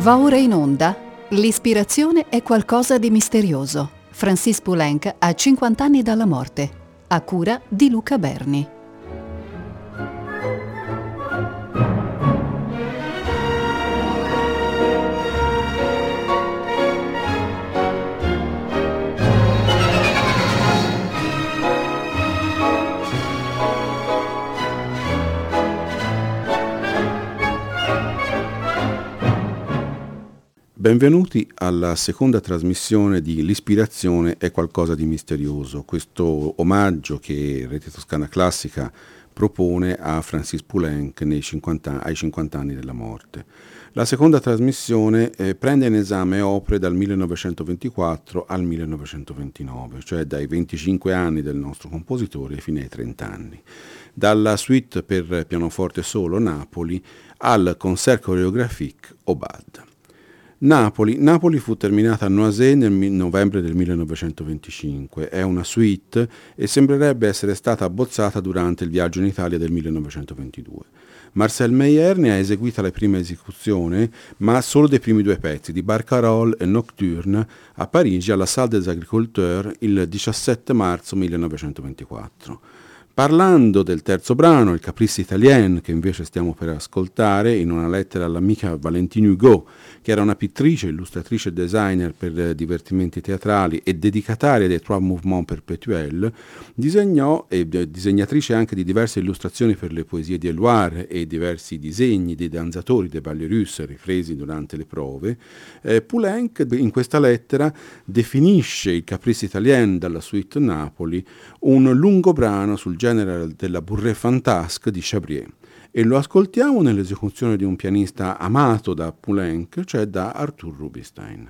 Va ora in onda. L'ispirazione è qualcosa di misterioso. Francis Poulenc ha 50 anni dalla morte. A cura di Luca Berni. Benvenuti alla seconda trasmissione di L'ispirazione è qualcosa di misterioso, questo omaggio che Rete Toscana Classica propone a Francis Poulenc 50, ai 50 anni della morte. La seconda trasmissione eh, prende in esame opere dal 1924 al 1929, cioè dai 25 anni del nostro compositore fino ai 30 anni. Dalla suite per pianoforte solo Napoli al concert chorégraphique Obad. Napoli. Napoli fu terminata a Noisy nel novembre del 1925. È una suite e sembrerebbe essere stata abbozzata durante il viaggio in Italia del 1922. Marcel Meyer ne ha eseguita la prima esecuzione, ma solo dei primi due pezzi, di Barcarolle e Nocturne, a Parigi alla Salle des Agriculteurs il 17 marzo 1924. Parlando del terzo brano, il Caprice Italien, che invece stiamo per ascoltare in una lettera all'amica Valentine Hugo, che era una pittrice, illustratrice e designer per divertimenti teatrali e dedicataria dei Trois Mouvements Perpetuels, disegnò e disegnatrice anche di diverse illustrazioni per le poesie di Eluard e diversi disegni dei danzatori dei Ballerus ripresi durante le prove, eh, Poulenc in questa lettera definisce il Caprice Italien dalla suite Napoli un lungo brano sul genere della Bourrée Fantasque di Chabrier e lo ascoltiamo nell'esecuzione di un pianista amato da Poulenc, cioè da Arthur Rubinstein.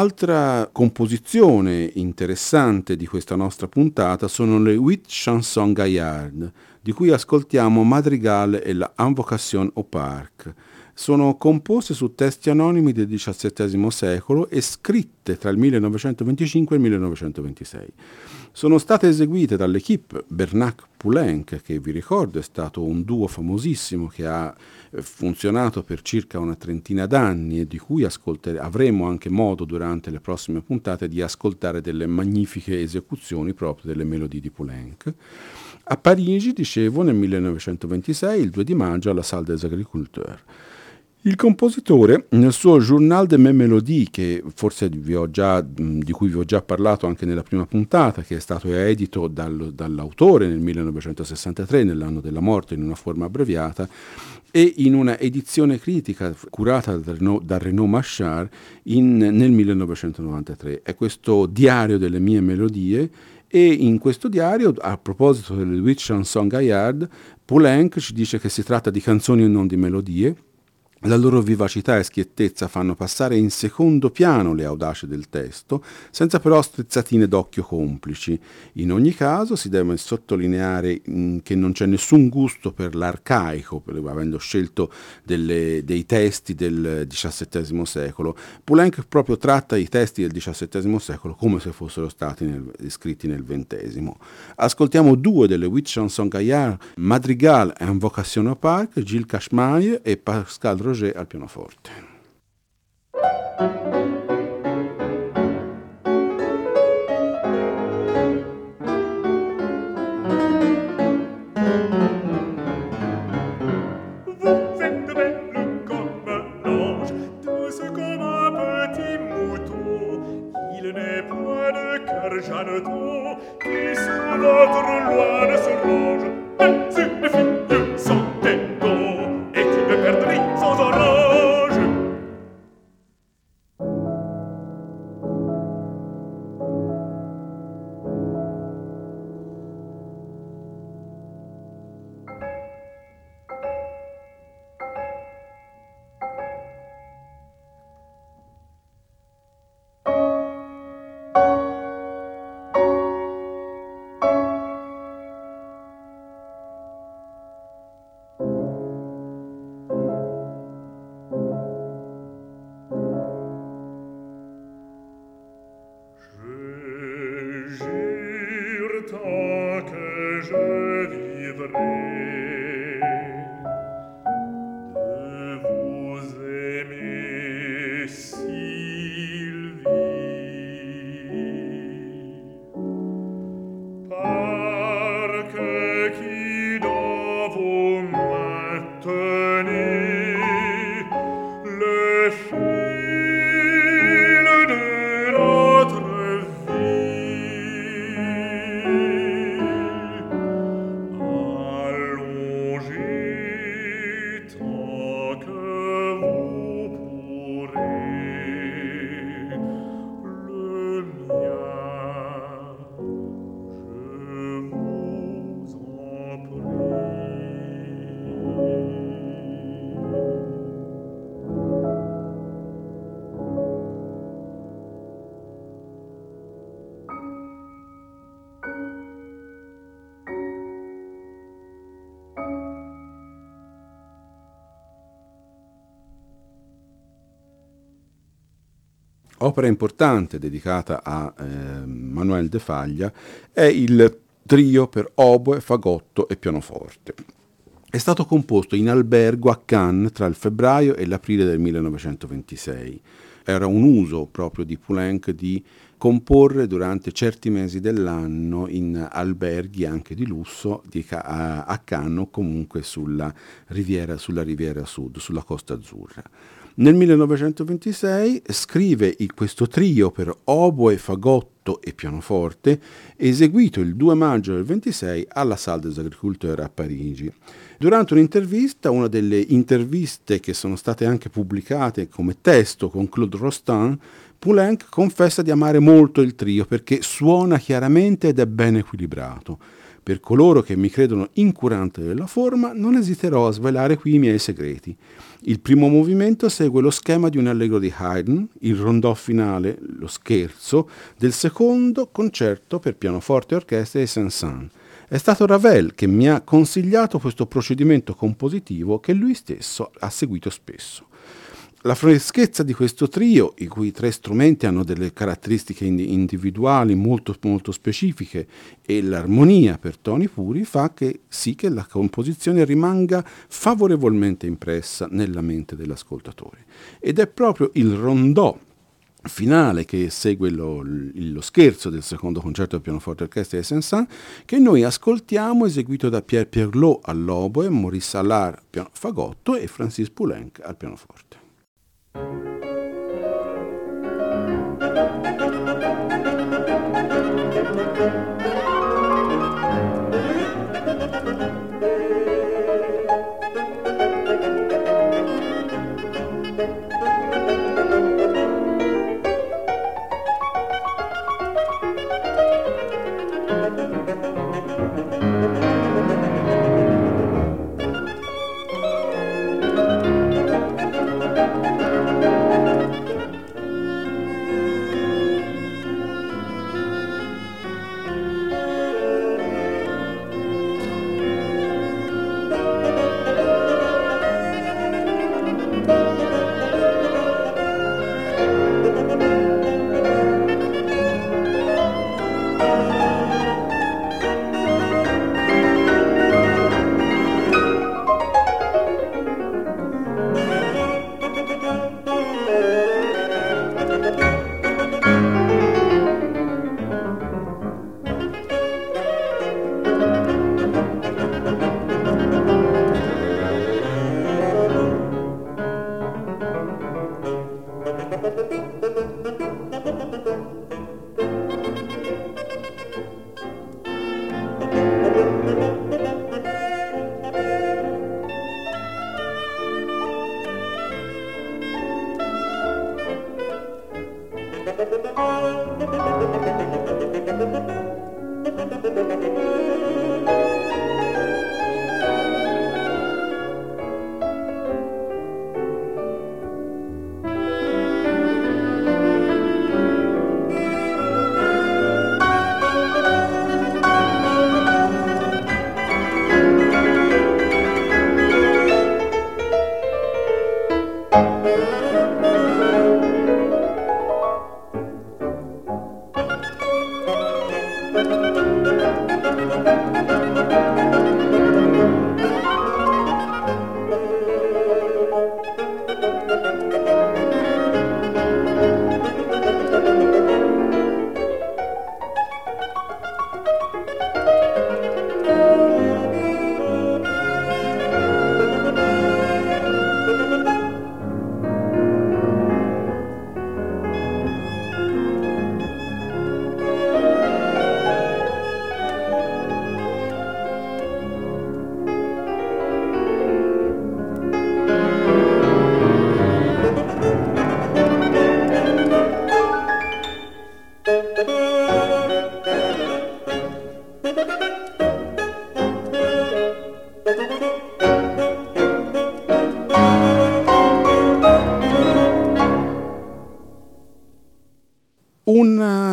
Altra composizione interessante di questa nostra puntata sono le Huit Chansons Gaillard, di cui ascoltiamo Madrigal e la Invocation au Parc. Sono composte su testi anonimi del XVII secolo e scritte tra il 1925 e il 1926. Sono state eseguite dall'equipe Bernac-Poulenc, che vi ricordo è stato un duo famosissimo che ha funzionato per circa una trentina d'anni e di cui avremo anche modo durante le prossime puntate di ascoltare delle magnifiche esecuzioni proprio delle melodie di Poulenc. A Parigi, dicevo, nel 1926, il 2 di maggio, alla Salle des Agriculteurs. Il compositore, nel suo Journal de mes Mélodies, che forse già, di cui vi ho già parlato anche nella prima puntata, che è stato edito dal, dall'autore nel 1963, nell'anno della morte, in una forma abbreviata, e in una edizione critica curata da Renaud, da Renaud Machard in, nel 1993. È questo diario delle mie melodie e in questo diario, a proposito delle Huit Chansons Gaillard, Poulenc ci dice che si tratta di canzoni e non di melodie, la loro vivacità e schiettezza fanno passare in secondo piano le audaci del testo, senza però strizzatine d'occhio complici. In ogni caso si deve sottolineare mm, che non c'è nessun gusto per l'arcaico, avendo scelto delle, dei testi del XVII secolo. Poulenc proprio tratta i testi del XVII secolo come se fossero stati nel, scritti nel XX. Ascoltiamo due delle Huit Chansons Gaillard, Madrigal e Invocation au Parc, Gilles Cashmaille e Pascal Roger al pianoforte. Opera importante dedicata a eh, Manuel de Faglia è il trio per oboe, fagotto e pianoforte. È stato composto in albergo a Cannes tra il febbraio e l'aprile del 1926. Era un uso proprio di Poulenc di comporre durante certi mesi dell'anno in alberghi anche di lusso di, a, a Cannes o comunque sulla riviera, sulla riviera sud, sulla costa azzurra. Nel 1926 scrive questo trio per oboe, fagotto e pianoforte, eseguito il 2 maggio del 26 alla Salle des Agriculteurs a Parigi. Durante un'intervista, una delle interviste che sono state anche pubblicate come testo con Claude Rostand, Poulenc confessa di amare molto il trio perché suona chiaramente ed è ben equilibrato. Per coloro che mi credono incurante della forma, non esiterò a svelare qui i miei segreti. Il primo movimento segue lo schema di un allegro di Haydn, il rondò finale, lo scherzo, del secondo concerto per pianoforte e orchestra di Saint-Saëns. È stato Ravel che mi ha consigliato questo procedimento compositivo che lui stesso ha seguito spesso. La freschezza di questo trio, i cui tre strumenti hanno delle caratteristiche individuali molto, molto specifiche e l'armonia per toni puri, fa che sì che la composizione rimanga favorevolmente impressa nella mente dell'ascoltatore. Ed è proprio il rondò finale che segue lo, lo, scherzo del secondo concerto del pianoforte orchestra di Saint-Saëns che noi ascoltiamo eseguito da Pierre Pierlot all'oboe, Maurice Allard al fagotto e Francis Poulenc al pianoforte. Música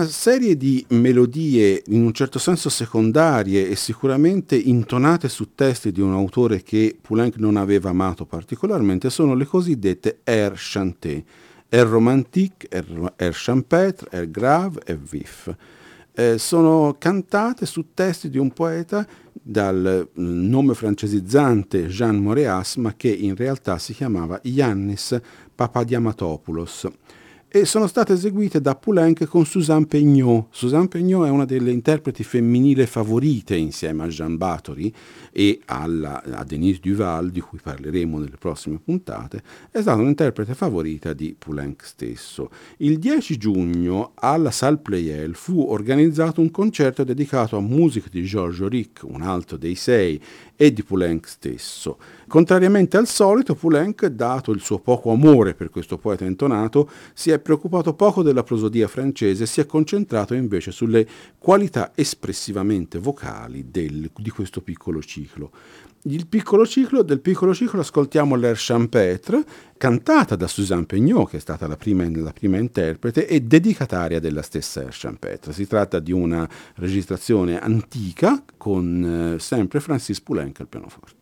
serie di melodie in un certo senso secondarie e sicuramente intonate su testi di un autore che Poulenc non aveva amato particolarmente sono le cosiddette air chanté, air romantique, air, air champêtre, air grave e vif. Eh, sono cantate su testi di un poeta dal nome francesizzante Jean Moreas, ma che in realtà si chiamava Yannis Papadiamatopoulos e sono state eseguite da Poulenc con Suzanne Peignot. Suzanne Peignot è una delle interpreti femminili favorite insieme a Jean Batory e alla, a Denise Duval, di cui parleremo nelle prossime puntate, è stata un'interprete favorita di Poulenc stesso. Il 10 giugno alla Salle Pleyel fu organizzato un concerto dedicato a musica di Georges Auric, un altro dei sei, e di Poulenc stesso. Contrariamente al solito, Poulenc, dato il suo poco amore per questo poeta intonato, si è preoccupato poco della prosodia francese e si è concentrato invece sulle qualità espressivamente vocali del, di questo piccolo ciclo. Piccolo ciclo, del piccolo ciclo ascoltiamo l'Air Champêtre, cantata da Suzanne Peignot, che è stata la prima, la prima interprete e dedicataria della stessa Air Champêtre. Si tratta di una registrazione antica con eh, sempre Francis Poulenc al pianoforte.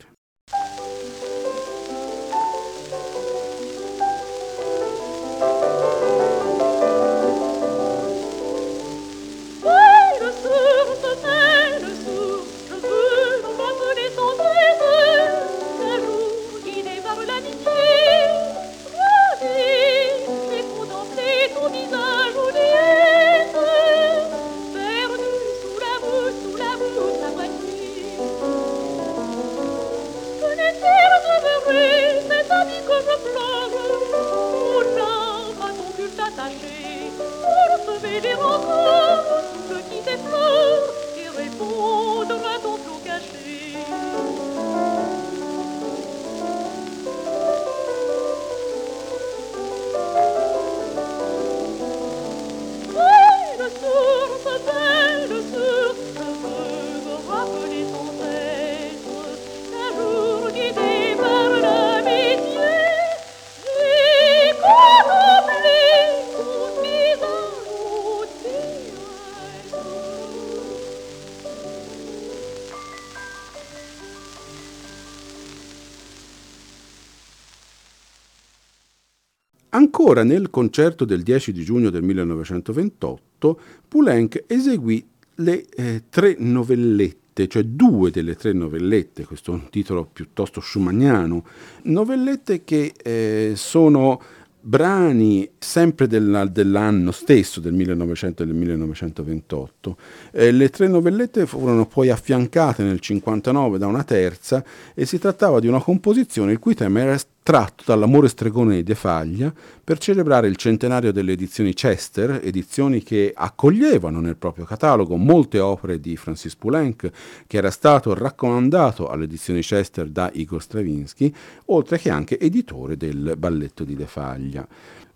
Ancora nel concerto del 10 di giugno del 1928, Poulenc eseguì le eh, tre novellette cioè due delle tre novellette, questo è un titolo piuttosto schumanniano, novellette che eh, sono brani sempre della, dell'anno stesso, del 1900 e del 1928. Eh, le tre novellette furono poi affiancate nel 1959 da una terza e si trattava di una composizione il cui tema era tratto dall'amore stregone di De Faglia per celebrare il centenario delle edizioni Chester, edizioni che accoglievano nel proprio catalogo molte opere di Francis Poulenc, che era stato raccomandato alle edizioni Chester da Igor Stravinsky, oltre che anche editore del balletto di De Faglia.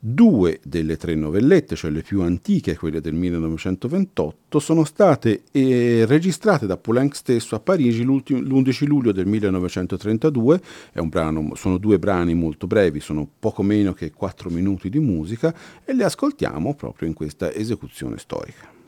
Due delle tre novellette, cioè le più antiche, quelle del 1928, sono state eh, registrate da Poulenc stesso a Parigi l'11 luglio del 1932. Brano, sono due brani molto brevi, sono poco meno che quattro minuti di musica e le ascoltiamo proprio in questa esecuzione storica.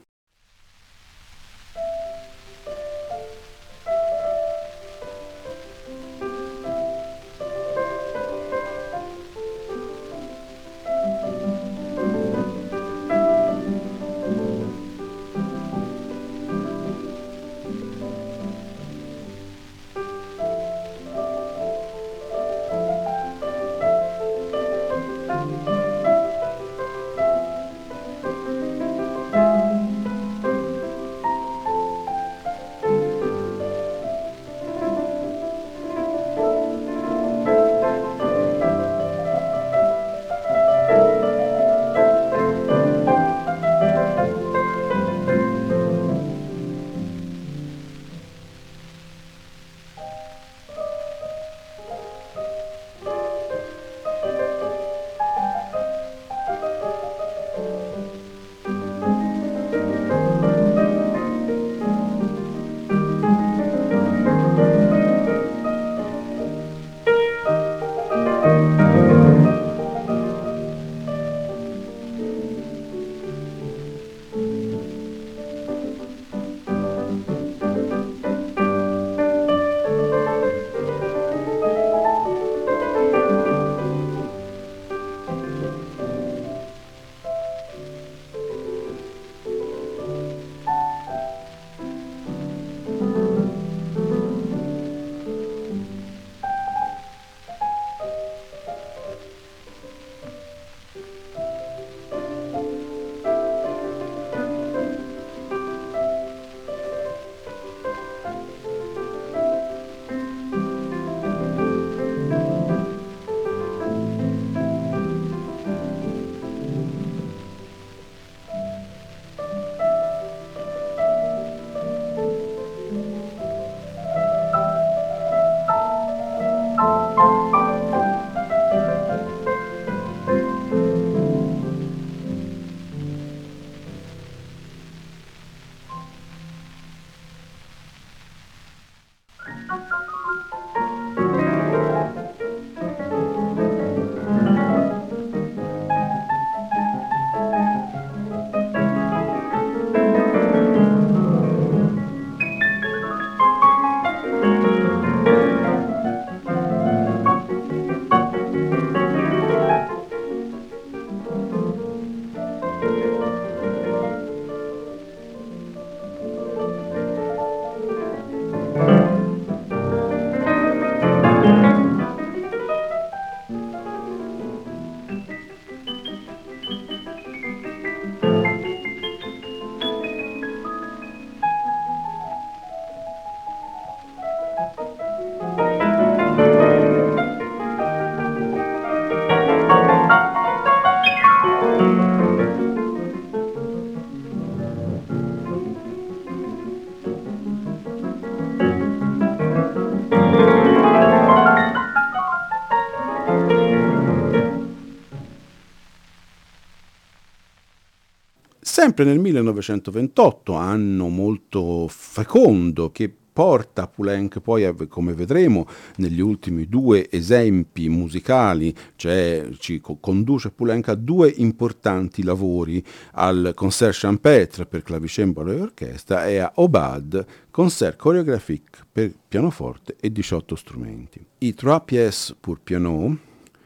Sempre nel 1928, anno molto fecondo che porta Poulenc poi, come vedremo negli ultimi due esempi musicali, cioè ci conduce Poulenc a due importanti lavori, al Concert Champêtre per clavicembalo e orchestra e a Obad, Concert chorégraphique per pianoforte e 18 strumenti. I Trois pièces pour piano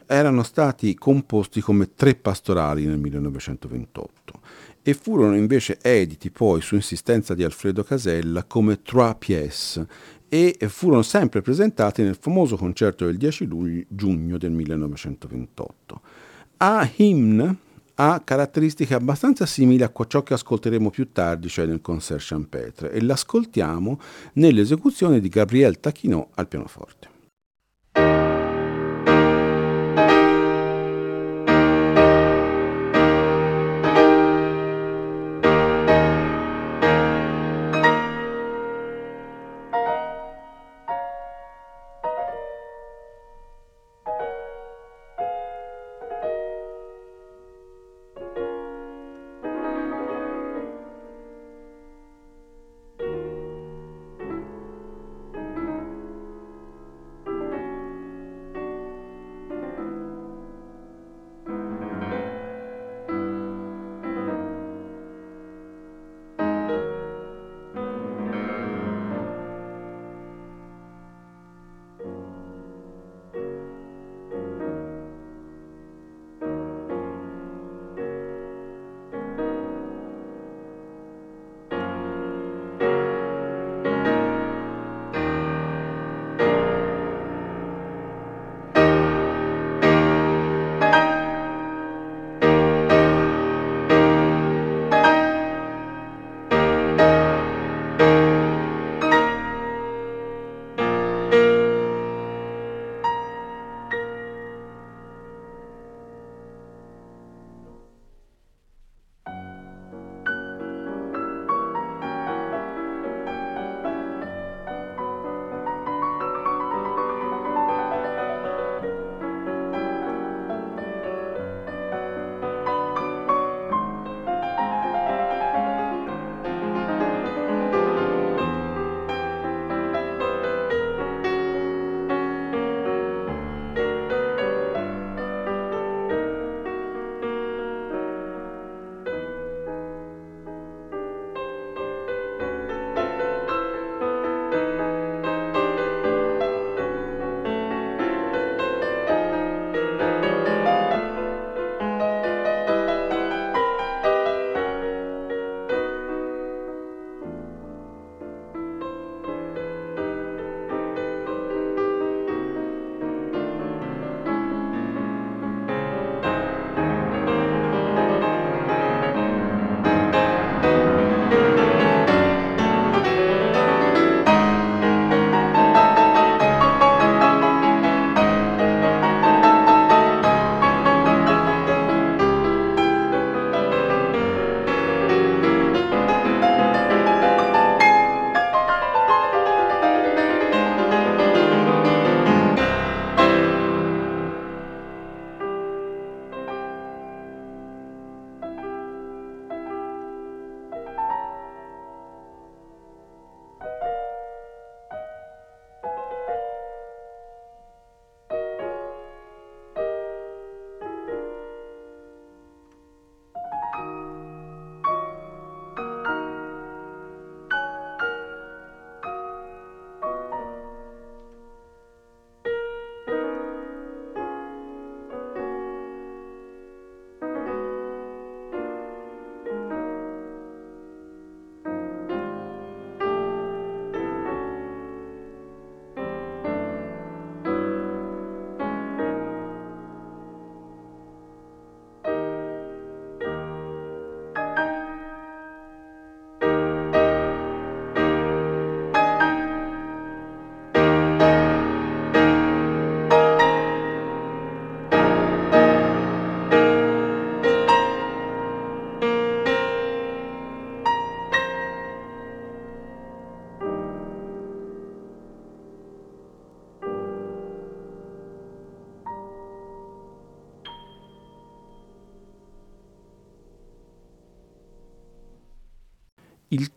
erano stati composti come tre pastorali nel 1928 e furono invece editi poi su insistenza di Alfredo Casella come Trois pièces e furono sempre presentati nel famoso concerto del 10 luglio, giugno del 1928. A Hymn ha caratteristiche abbastanza simili a ciò che ascolteremo più tardi, cioè nel concert champêtre, e l'ascoltiamo nell'esecuzione di Gabriel Tachinot al pianoforte.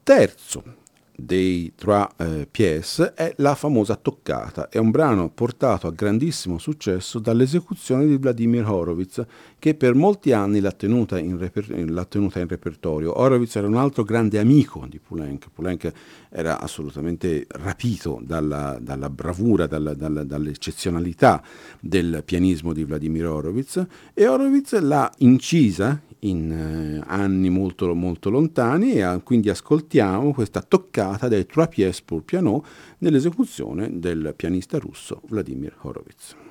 Terzo dei Trois eh, Pièces è la famosa Toccata, è un brano portato a grandissimo successo dall'esecuzione di Vladimir Horowitz che per molti anni l'ha tenuta in, reper- l'ha tenuta in repertorio. Horowitz era un altro grande amico di Poulenc, Poulenc era assolutamente rapito dalla, dalla bravura, dalla, dalla, dall'eccezionalità del pianismo di Vladimir Horowitz e Horowitz l'ha incisa in eh, anni molto, molto lontani e a, quindi ascoltiamo questa toccata dei Trois Pièces pour piano nell'esecuzione del pianista russo Vladimir Horowitz.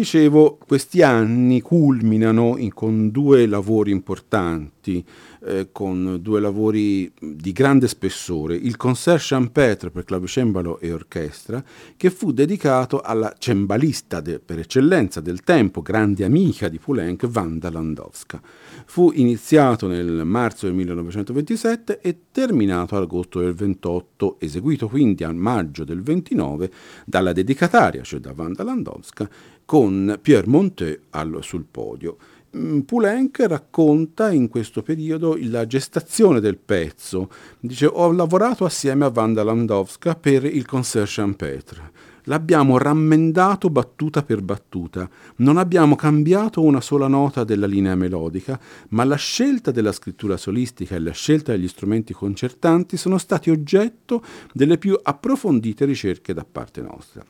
Dicevo, questi anni culminano in, con due lavori importanti, eh, con due lavori di grande spessore. Il Concert Champêtre per clavicembalo e orchestra, che fu dedicato alla cembalista de, per eccellenza del tempo, grande amica di Poulenc, Wanda Landowska. Fu iniziato nel marzo del 1927 e terminato agosto del 28, eseguito quindi a maggio del 29 dalla dedicataria, cioè da Wanda Landowska, con Pierre Monteux sul podio. Mm, Poulenc racconta in questo periodo la gestazione del pezzo. Dice: Ho lavorato assieme a Wanda Landowska per il Concert Champêtre. L'abbiamo rammendato battuta per battuta. Non abbiamo cambiato una sola nota della linea melodica, ma la scelta della scrittura solistica e la scelta degli strumenti concertanti sono stati oggetto delle più approfondite ricerche da parte nostra.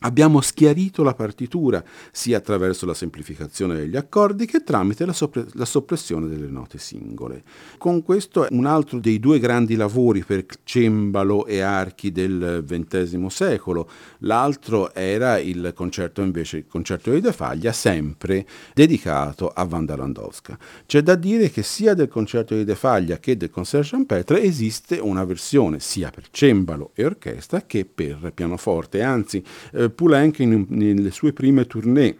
Abbiamo schiarito la partitura sia attraverso la semplificazione degli accordi che tramite la, sopre- la, soppressione delle note singole. Con questo un altro dei due grandi lavori per cembalo e archi del XX secolo, l'altro era il concerto invece, il concerto di De Faglia, sempre dedicato a Wanda Landowska. C'è da dire che sia del concerto di De Faglia che del Concert Champetre esiste una versione sia per cembalo e orchestra che per pianoforte, anzi eh, Poulenc in, nelle sue prime tournée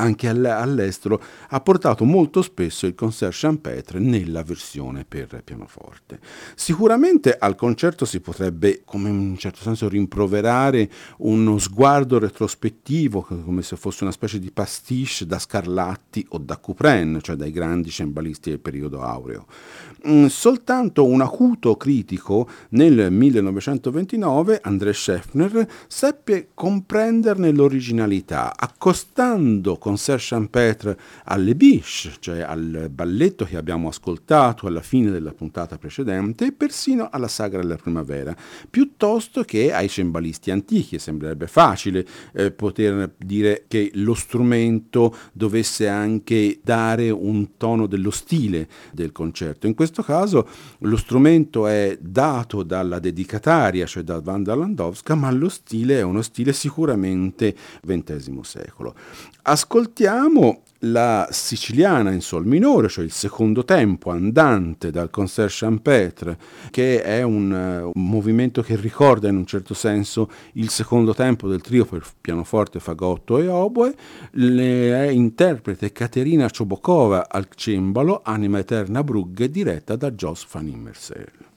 anche all'estero, ha portato molto spesso il concert champêtre nella versione per pianoforte. Sicuramente al concerto si potrebbe, come in un certo senso, rimproverare uno sguardo retrospettivo, come se fosse una specie di pastiche da Scarlatti o da Couperin, cioè dai grandi cembalisti del periodo aureo. Mm, soltanto un acuto critico nel 1929, André Scheffner, seppe comprenderne l'originalità, accostando Concert Champêtre alle Biche, cioè al balletto che abbiamo ascoltato alla fine della puntata precedente, e persino alla Sagra della Primavera, piuttosto che ai cembalisti antichi. Sembrerebbe facile eh, poter dire che lo strumento dovesse anche dare un tono dello stile del concerto. In questo caso lo strumento è dato dalla dedicataria, cioè da Wanda Landowska, ma lo stile è uno stile sicuramente XX secolo. Ascoltiamo ascoltiamo la siciliana in sol minore, cioè il secondo tempo andante dal concert champêtre, che è un, uh, un, movimento che ricorda in un certo senso il secondo tempo del trio per pianoforte, fagotto e oboe, le interprete Caterina Ciobokova al cembalo, Anima Eterna Brugge, diretta da Jos van Immersel.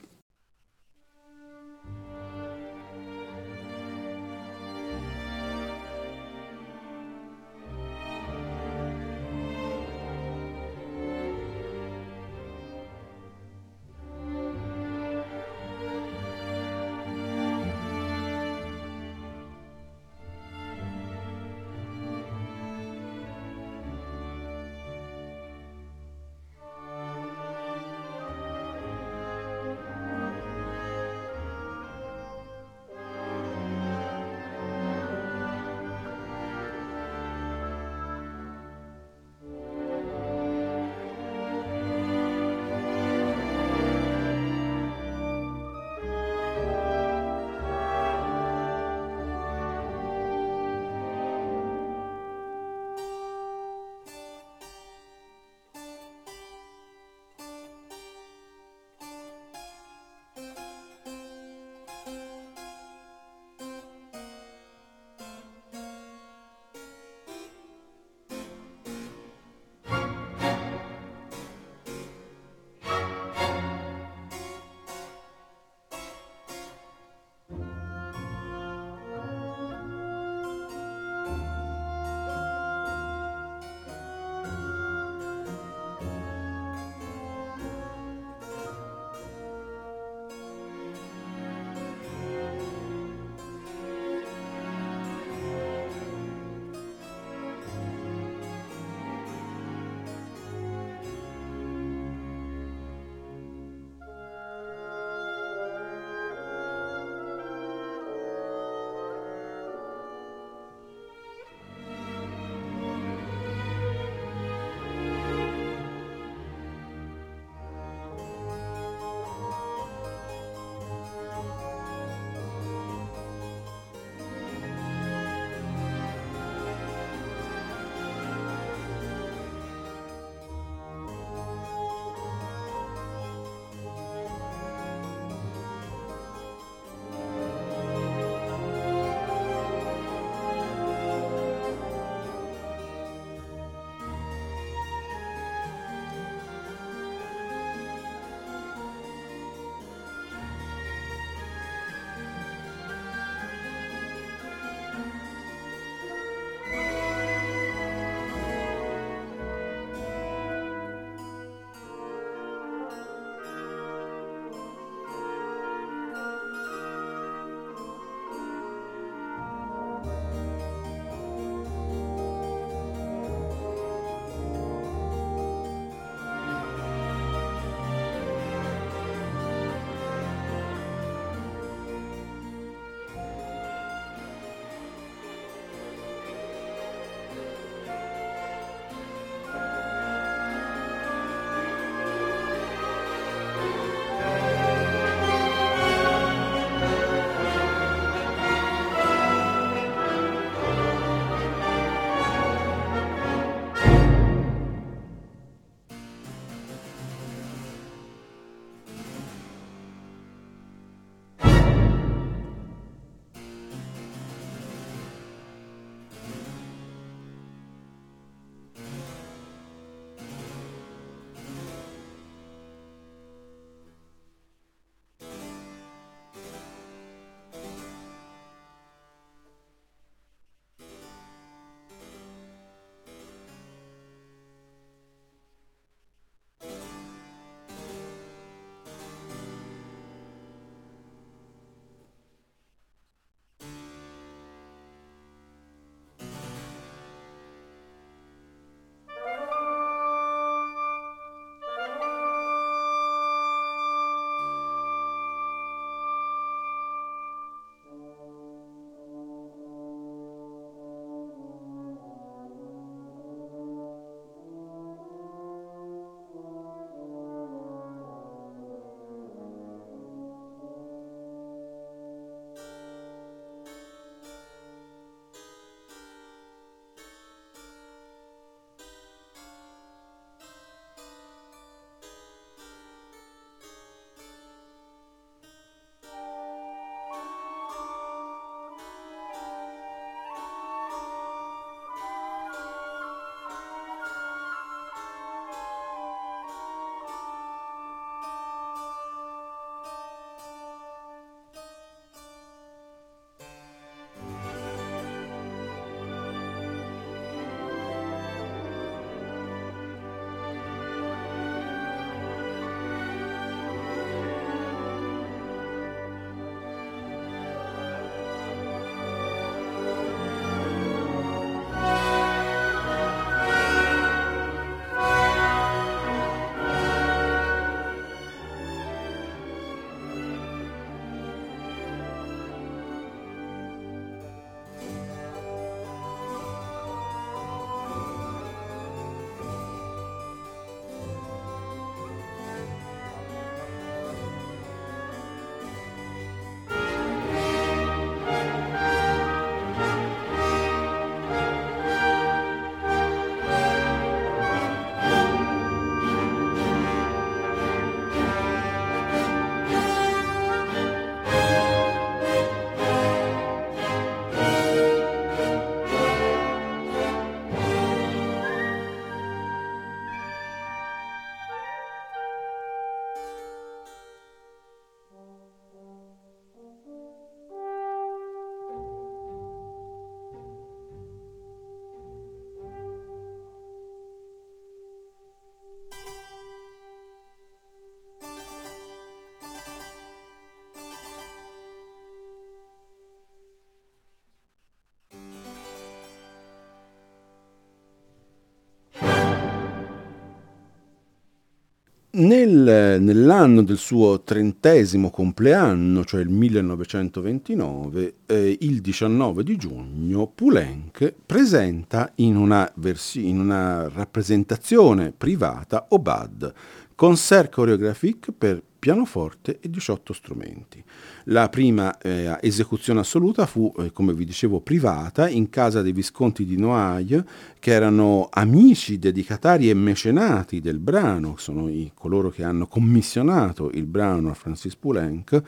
Nel, nell'anno del suo trentesimo compleanno, cioè il 1929, eh, il 19 di giugno, Poulenc presenta in una, versi- in una rappresentazione privata Obad, concert chorégraphique per pianoforte e 18 strumenti. La prima eh, esecuzione assoluta fu, eh, come vi dicevo, privata in casa dei Visconti di Noailles, che erano amici, dedicatari e mecenati del brano, sono i, coloro che hanno commissionato il brano a Francis Poulenc,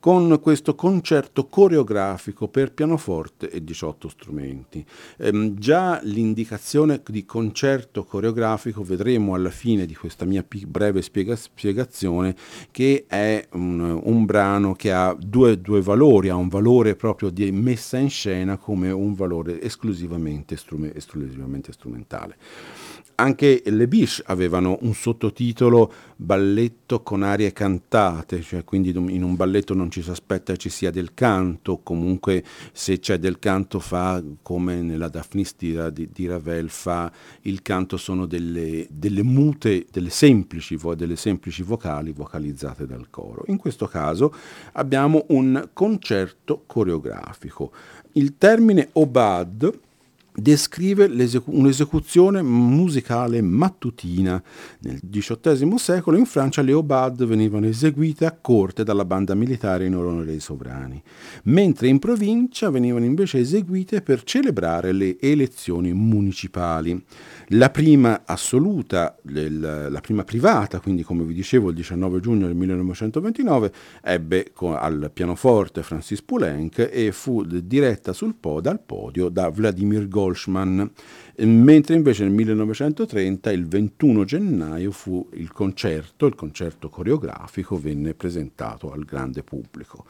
con questo concerto coreografico per pianoforte e 18 strumenti. Ehm, già l'indicazione di concerto coreografico vedremo alla fine di questa mia breve spiega- spiegazione che è un, un brano che ha due, due, valori, ha un valore proprio di messa in scena come un valore esclusivamente, strume, esclusivamente strumentale. Anche le Biche avevano un sottotitolo balletto con arie cantate, cioè quindi in un balletto non ci si aspetta ci sia del canto, comunque se c'è del canto fa come nella Daphnistia di, di Ravel fa, il canto sono delle, delle mute, delle semplici, delle semplici vocali vocalizzate dal coro. In questo caso abbiamo un concerto coreografico. Il termine Obad descrive un'esecuzione musicale mattutina. Nel XVIII secolo in Francia le aubades venivano eseguite a corte dalla banda militare in onore dei sovrani, mentre in provincia venivano invece eseguite per celebrare le elezioni municipali. La prima assoluta, la prima privata, quindi come vi dicevo il 19 giugno del 1929, ebbe al pianoforte Francis Poulenc e fu diretta sul po- dal podio da Vladimir Golschmann, mentre invece nel 1930, il 21 gennaio, fu il concerto, il concerto coreografico venne presentato al grande pubblico.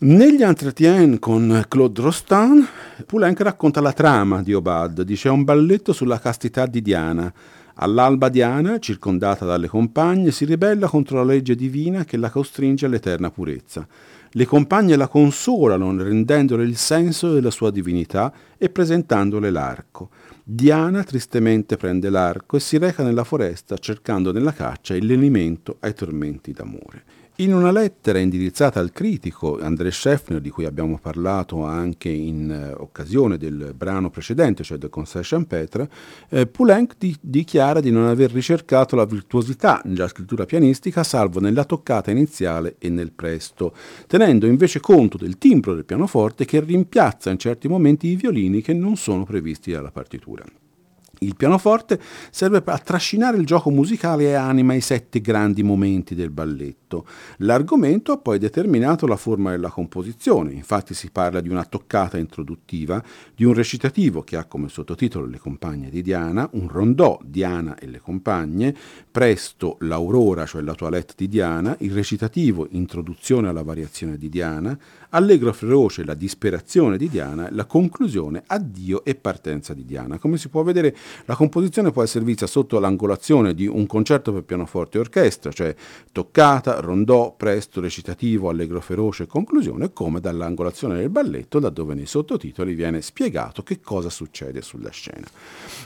Negli Entretien con Claude Rostand, Poulenc racconta la trama di Obad, dice un balletto sulla castità di Diana. All'alba Diana, circondata dalle compagne, si ribella contro la legge divina che la costringe all'eterna purezza. Le compagne la consolano rendendole il senso della sua divinità e presentandole l'arco. Diana tristemente prende l'arco e si reca nella foresta cercando nella caccia il lenimento ai tormenti d'amore. In una lettera indirizzata al critico André Scheffner, di cui abbiamo parlato anche in eh, occasione del brano precedente, cioè del Concert Champetre, eh, Poulenc di- dichiara di non aver ricercato la virtuosità nella scrittura pianistica, salvo nella toccata iniziale e nel presto, tenendo invece conto del timbro del pianoforte che rimpiazza in certi momenti i violini che non sono previsti dalla partitura. Il pianoforte serve a trascinare il gioco musicale e anima i sette grandi momenti del balletto. L'argomento ha poi determinato la forma della composizione, infatti si parla di una toccata introduttiva, di un recitativo che ha come sottotitolo Le compagne di Diana, un rondò Diana e le compagne, presto l'Aurora, cioè la toilette di Diana, il recitativo Introduzione alla variazione di Diana, Allegro feroce la disperazione di Diana, la conclusione Addio e partenza di Diana. Come si può vedere la composizione può essere vista sotto l'angolazione di un concerto per pianoforte e orchestra, cioè toccata, rondò, presto, recitativo, allegro feroce, conclusione, come dall'angolazione del balletto, laddove nei sottotitoli viene spiegato che cosa succede sulla scena.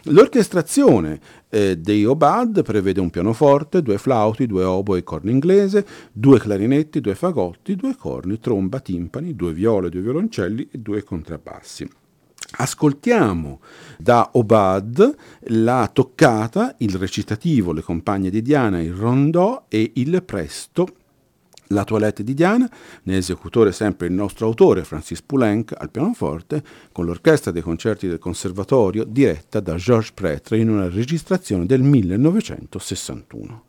L'orchestrazione eh, dei Obad prevede un pianoforte, due flauti, due oboe e corno inglese, due clarinetti, due fagotti, due corni, tromba, timpani, due viole, due violoncelli e due contrabbassi. Ascoltiamo da Obad la toccata, il recitativo, le compagne di Diana, il rondò e il presto, la toilette di Diana, nell'esecutore sempre il nostro autore Francis Poulenc al pianoforte, con l'orchestra dei concerti del conservatorio diretta da Georges Pretre in una registrazione del 1961.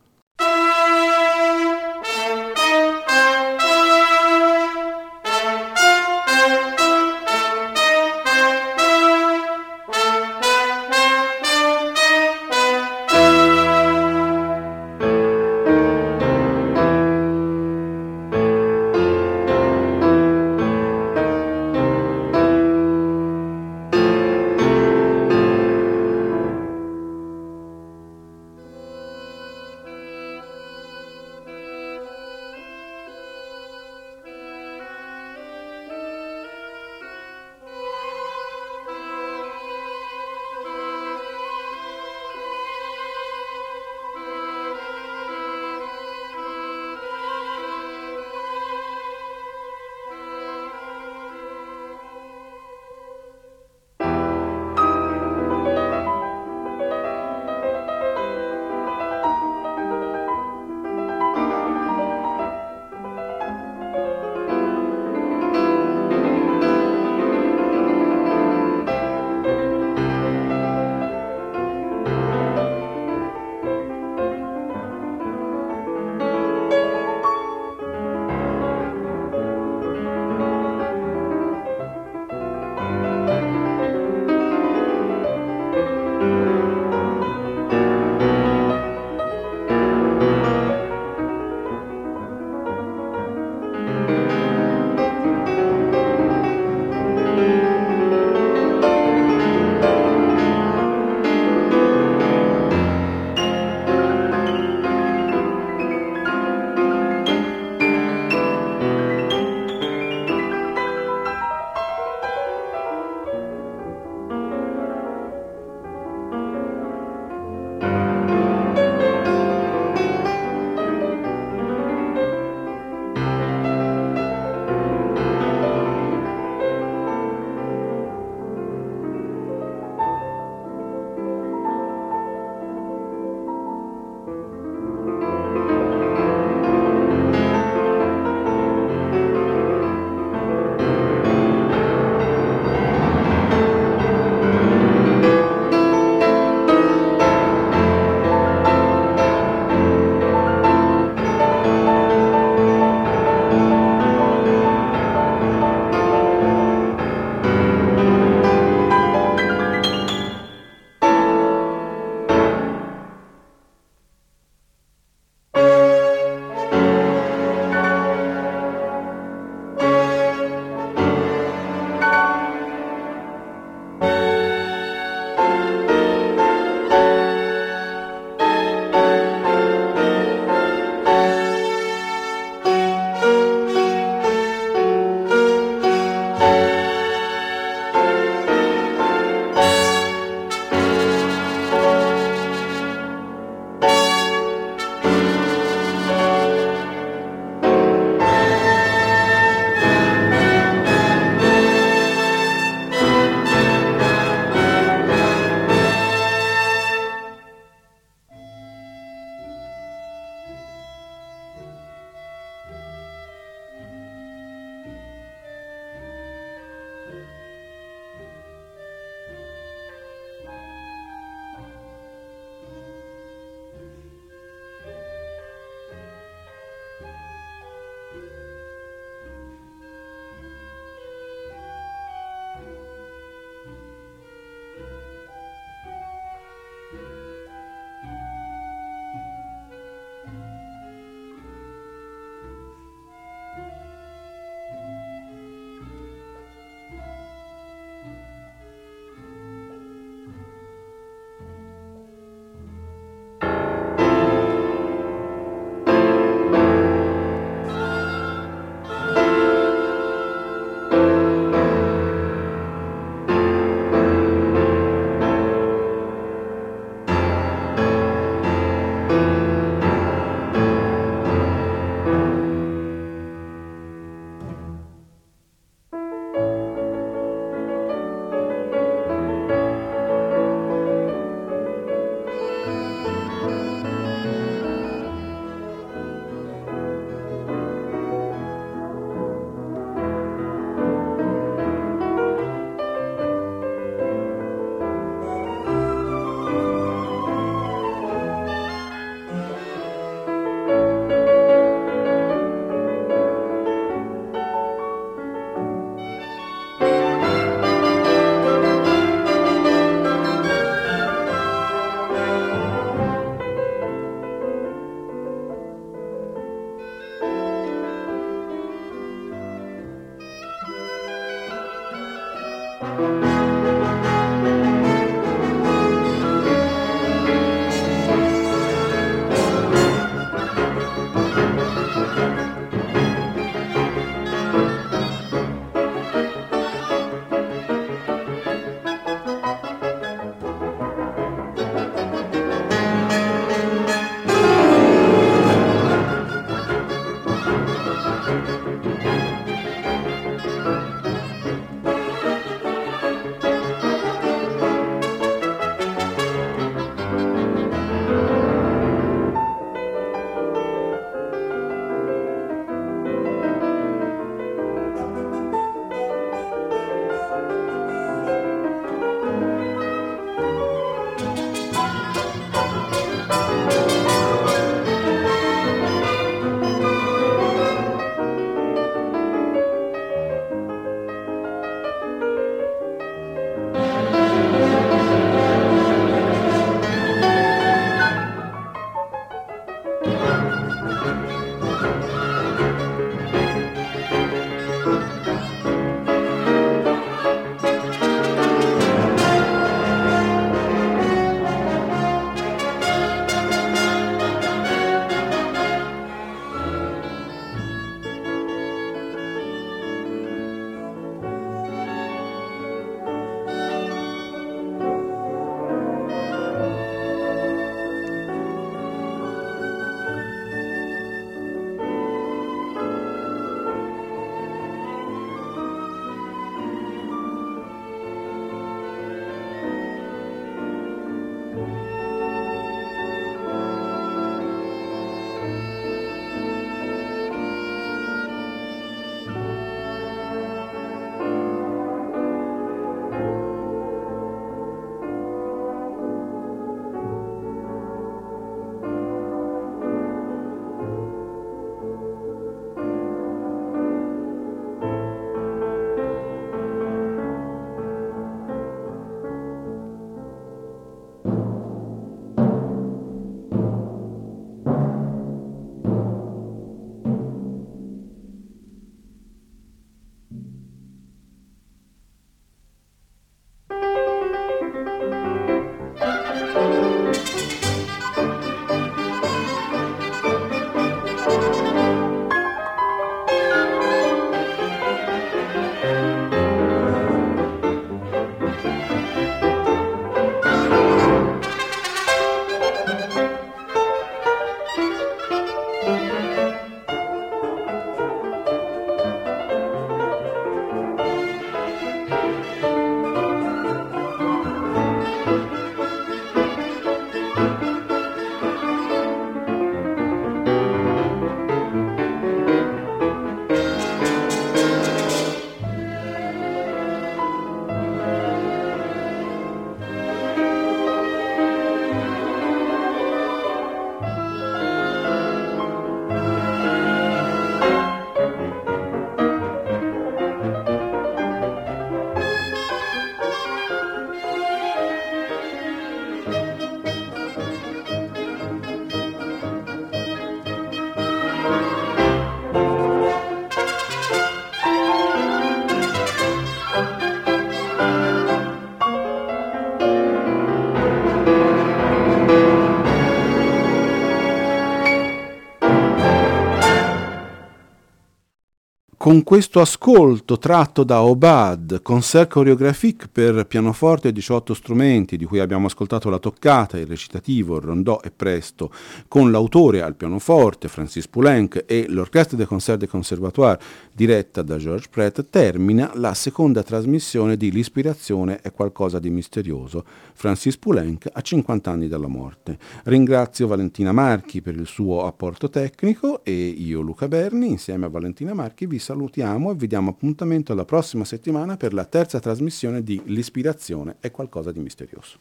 Con questo ascolto tratto da Obad, concert chorégraphique per pianoforte e 18 strumenti, di cui abbiamo ascoltato la toccata, il recitativo, il rondò e presto, con l'autore al pianoforte, Francis Poulenc, e l'Orchestre de Concert de Conservatoire, diretta da Georges Pret, termina la seconda trasmissione di L'ispirazione è qualcosa di misterioso, Francis Poulenc a 50 anni dalla morte. Ringrazio Valentina Marchi per il suo apporto tecnico e io, Luca Berni, insieme a Valentina Marchi, vi saluto salutiamo e vi diamo appuntamento la prossima settimana per la terza trasmissione di L'ispirazione è qualcosa di misterioso.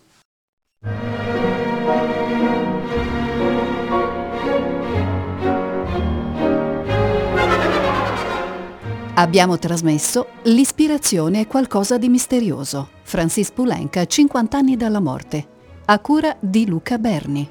Abbiamo trasmesso L'ispirazione è qualcosa di misterioso. Francis Poulenc, 50 anni dalla morte. A cura di Luca Berni.